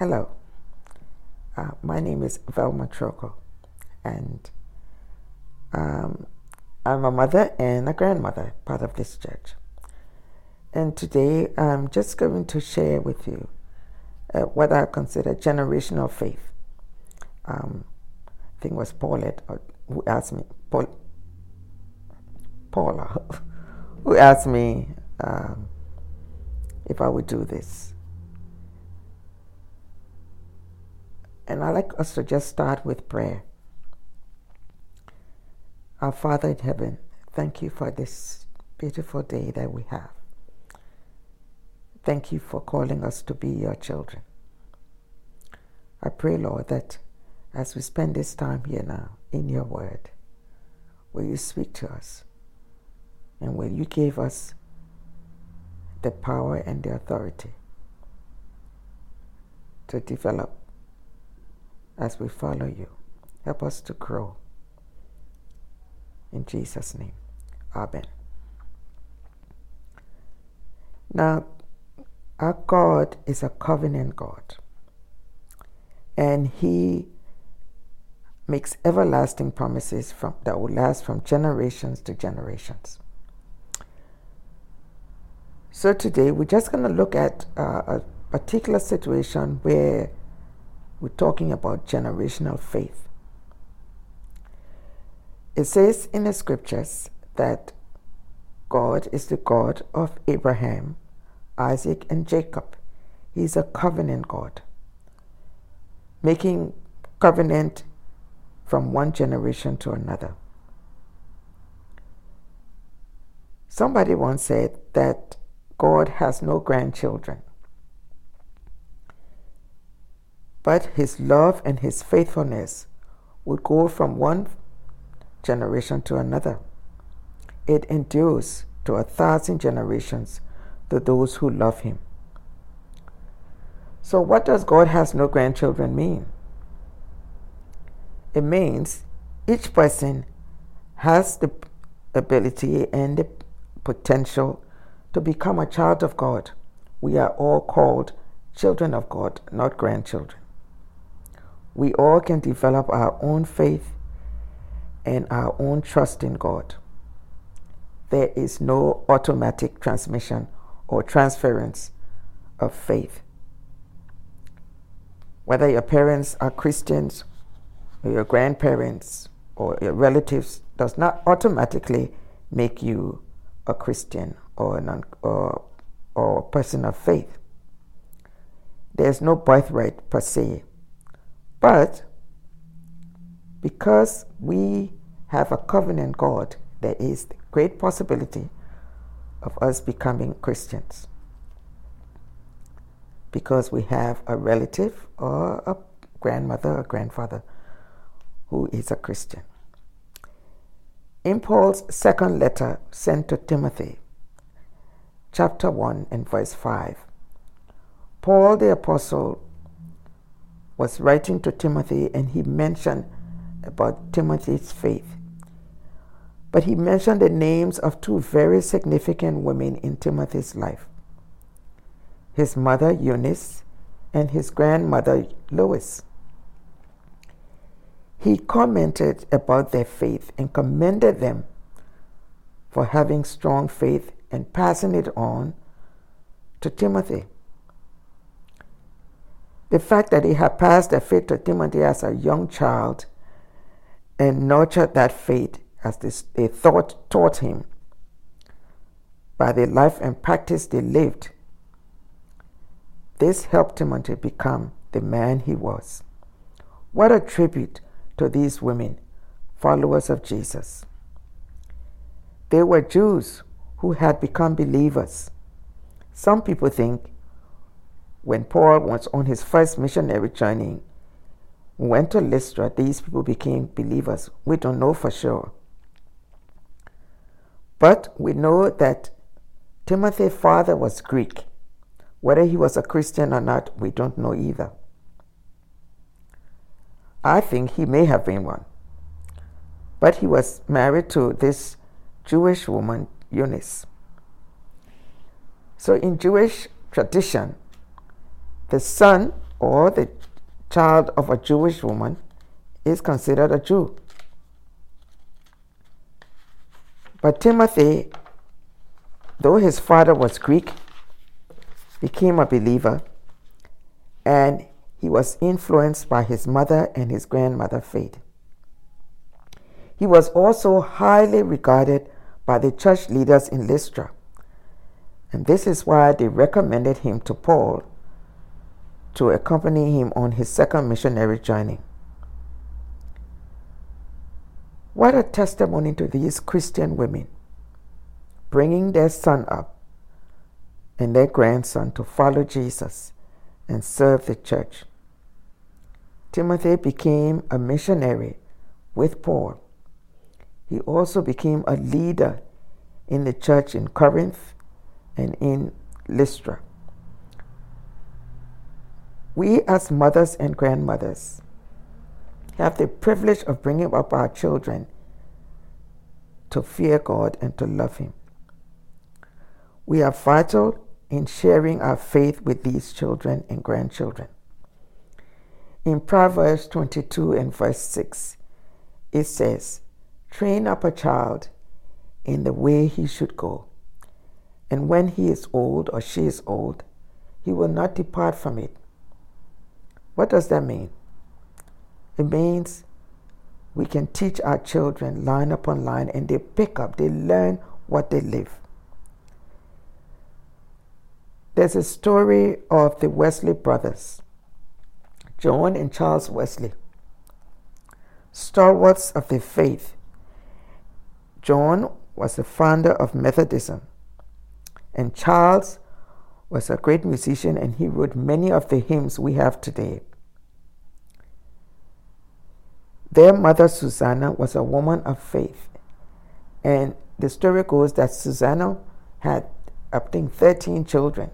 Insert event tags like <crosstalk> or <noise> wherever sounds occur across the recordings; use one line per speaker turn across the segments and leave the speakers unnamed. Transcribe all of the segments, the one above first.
Hello, uh, my name is Velma Troko, and um, I'm a mother and a grandmother, part of this church. And today I'm just going to share with you uh, what I consider generational faith. Um, I think it was Paulette uh, who asked me, Paul, Paula, <laughs> who asked me um, if I would do this. And I'd like us to just start with prayer. Our Father in heaven, thank you for this beautiful day that we have. Thank you for calling us to be your children. I pray, Lord, that as we spend this time here now in your word, will you speak to us and will you give us the power and the authority to develop as we follow you. Help us to grow. In Jesus' name, Amen. Now, our God is a covenant God, and He makes everlasting promises from, that will last from generations to generations. So, today we're just going to look at uh, a particular situation where we're talking about generational faith. It says in the scriptures that God is the God of Abraham, Isaac, and Jacob. He's a covenant God, making covenant from one generation to another. Somebody once said that God has no grandchildren. But his love and his faithfulness would go from one generation to another. It endures to a thousand generations to those who love him. So, what does God has no grandchildren mean? It means each person has the ability and the potential to become a child of God. We are all called children of God, not grandchildren we all can develop our own faith and our own trust in God. There is no automatic transmission or transference of faith. Whether your parents are Christians or your grandparents or your relatives does not automatically make you a Christian or an or, or a person of faith. There's no birthright per se. But because we have a covenant God, there is great possibility of us becoming Christians. Because we have a relative or a grandmother or grandfather who is a Christian. In Paul's second letter sent to Timothy, chapter 1 and verse 5, Paul the Apostle was writing to Timothy and he mentioned about Timothy's faith. But he mentioned the names of two very significant women in Timothy's life his mother, Eunice, and his grandmother, Lois. He commented about their faith and commended them for having strong faith and passing it on to Timothy. The fact that he had passed the faith to Timothy as a young child and nurtured that faith as they thought taught him by the life and practice they lived. This helped Timothy become the man he was. What a tribute to these women, followers of Jesus. They were Jews who had become believers. Some people think when Paul was on his first missionary journey, went to Lystra, these people became believers. We don't know for sure. But we know that Timothy's father was Greek. Whether he was a Christian or not, we don't know either. I think he may have been one. But he was married to this Jewish woman, Eunice. So, in Jewish tradition, the son or the child of a Jewish woman is considered a Jew. But Timothy, though his father was Greek, became a believer and he was influenced by his mother and his grandmother faith. He was also highly regarded by the church leaders in Lystra. And this is why they recommended him to Paul to accompany him on his second missionary journey. What a testimony to these Christian women, bringing their son up and their grandson to follow Jesus and serve the church. Timothy became a missionary with Paul. He also became a leader in the church in Corinth and in Lystra. We, as mothers and grandmothers, have the privilege of bringing up our children to fear God and to love Him. We are vital in sharing our faith with these children and grandchildren. In Proverbs 22 and verse 6, it says, Train up a child in the way he should go, and when he is old or she is old, he will not depart from it. What does that mean? It means we can teach our children line upon line and they pick up, they learn what they live. There's a story of the Wesley brothers, John and Charles Wesley, stalwarts of the faith. John was the founder of Methodism, and Charles was a great musician and he wrote many of the hymns we have today. Their mother, Susanna, was a woman of faith. And the story goes that Susanna had, I think, 13 children.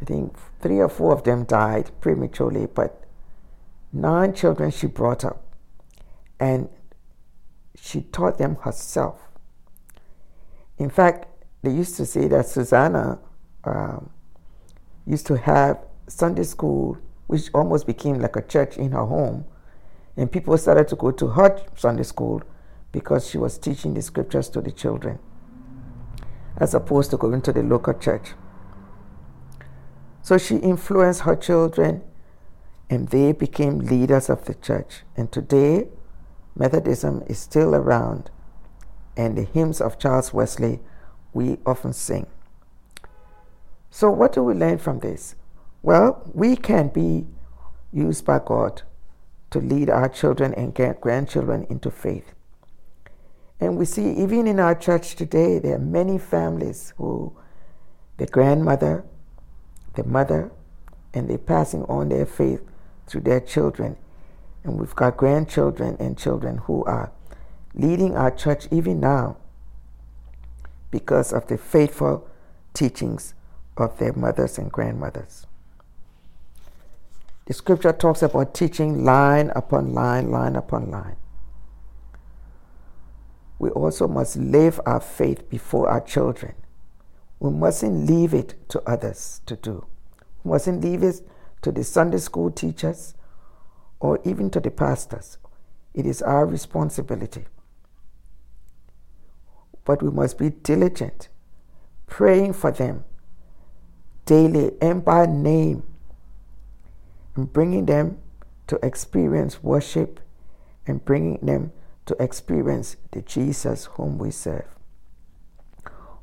I think three or four of them died prematurely, but nine children she brought up. And she taught them herself. In fact, they used to say that Susanna um, used to have Sunday school, which almost became like a church in her home and people started to go to her Sunday school because she was teaching the scriptures to the children as opposed to going to the local church. So she influenced her children and they became leaders of the church. And today, Methodism is still around, and the hymns of Charles Wesley we often sing. So, what do we learn from this? Well, we can be used by God to lead our children and grandchildren into faith. And we see, even in our church today, there are many families who the grandmother, the mother, and they're passing on their faith through their children. And we've got grandchildren and children who are leading our church even now because of the faithful teachings of their mothers and grandmothers. The scripture talks about teaching line upon line, line upon line. We also must live our faith before our children. We mustn't leave it to others to do. We mustn't leave it to the Sunday school teachers or even to the pastors. It is our responsibility. But we must be diligent, praying for them daily and by name and bringing them to experience worship and bringing them to experience the Jesus whom we serve.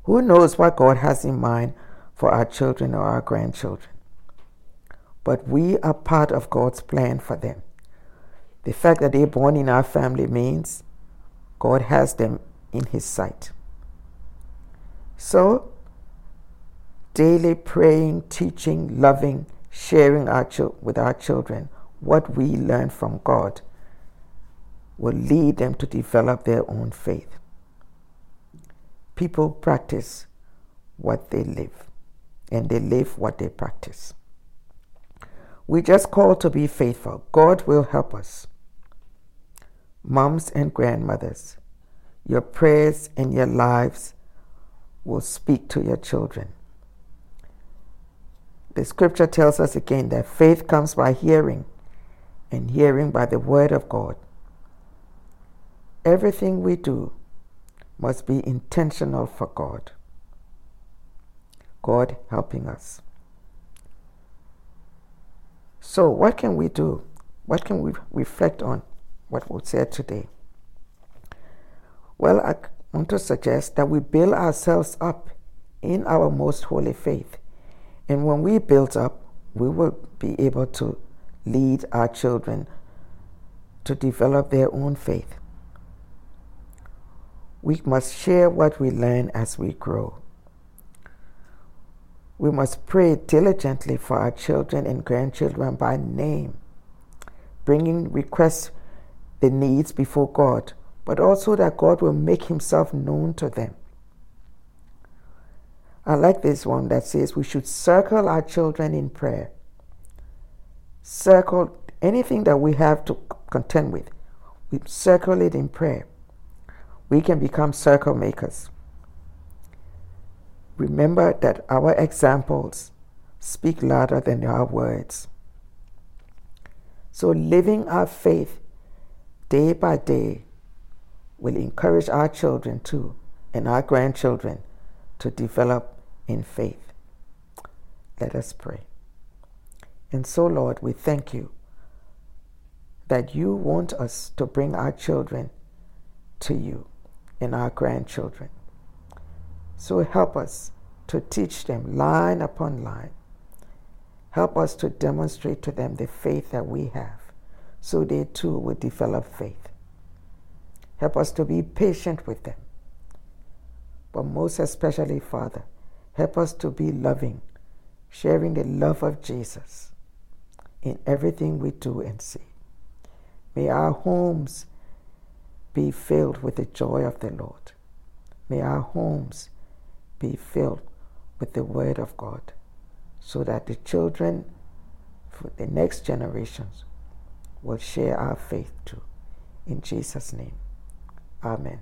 Who knows what God has in mind for our children or our grandchildren? But we are part of God's plan for them. The fact that they're born in our family means God has them in His sight. So, daily praying, teaching, loving, sharing our with our children what we learn from God will lead them to develop their own faith. People practice what they live, and they live what they practice. We just call to be faithful. God will help us. Moms and grandmothers, your prayers and your lives will speak to your children. The scripture tells us again that faith comes by hearing, and hearing by the word of God. Everything we do must be intentional for God. God helping us. So, what can we do? What can we reflect on what we said today? Well, I want to suggest that we build ourselves up in our most holy faith. And when we build up, we will be able to lead our children to develop their own faith. We must share what we learn as we grow. We must pray diligently for our children and grandchildren by name, bringing requests, the needs before God, but also that God will make Himself known to them. I like this one that says we should circle our children in prayer. Circle anything that we have to contend with, we circle it in prayer. We can become circle makers. Remember that our examples speak louder than our words. So, living our faith day by day will encourage our children too and our grandchildren to develop in faith. Let us pray. And so, Lord, we thank you that you want us to bring our children to you and our grandchildren. So help us to teach them line upon line. Help us to demonstrate to them the faith that we have so they too will develop faith. Help us to be patient with them. But most especially, Father, help us to be loving, sharing the love of Jesus in everything we do and say. May our homes be filled with the joy of the Lord. May our homes be filled with the Word of God so that the children for the next generations will share our faith too. In Jesus' name, Amen.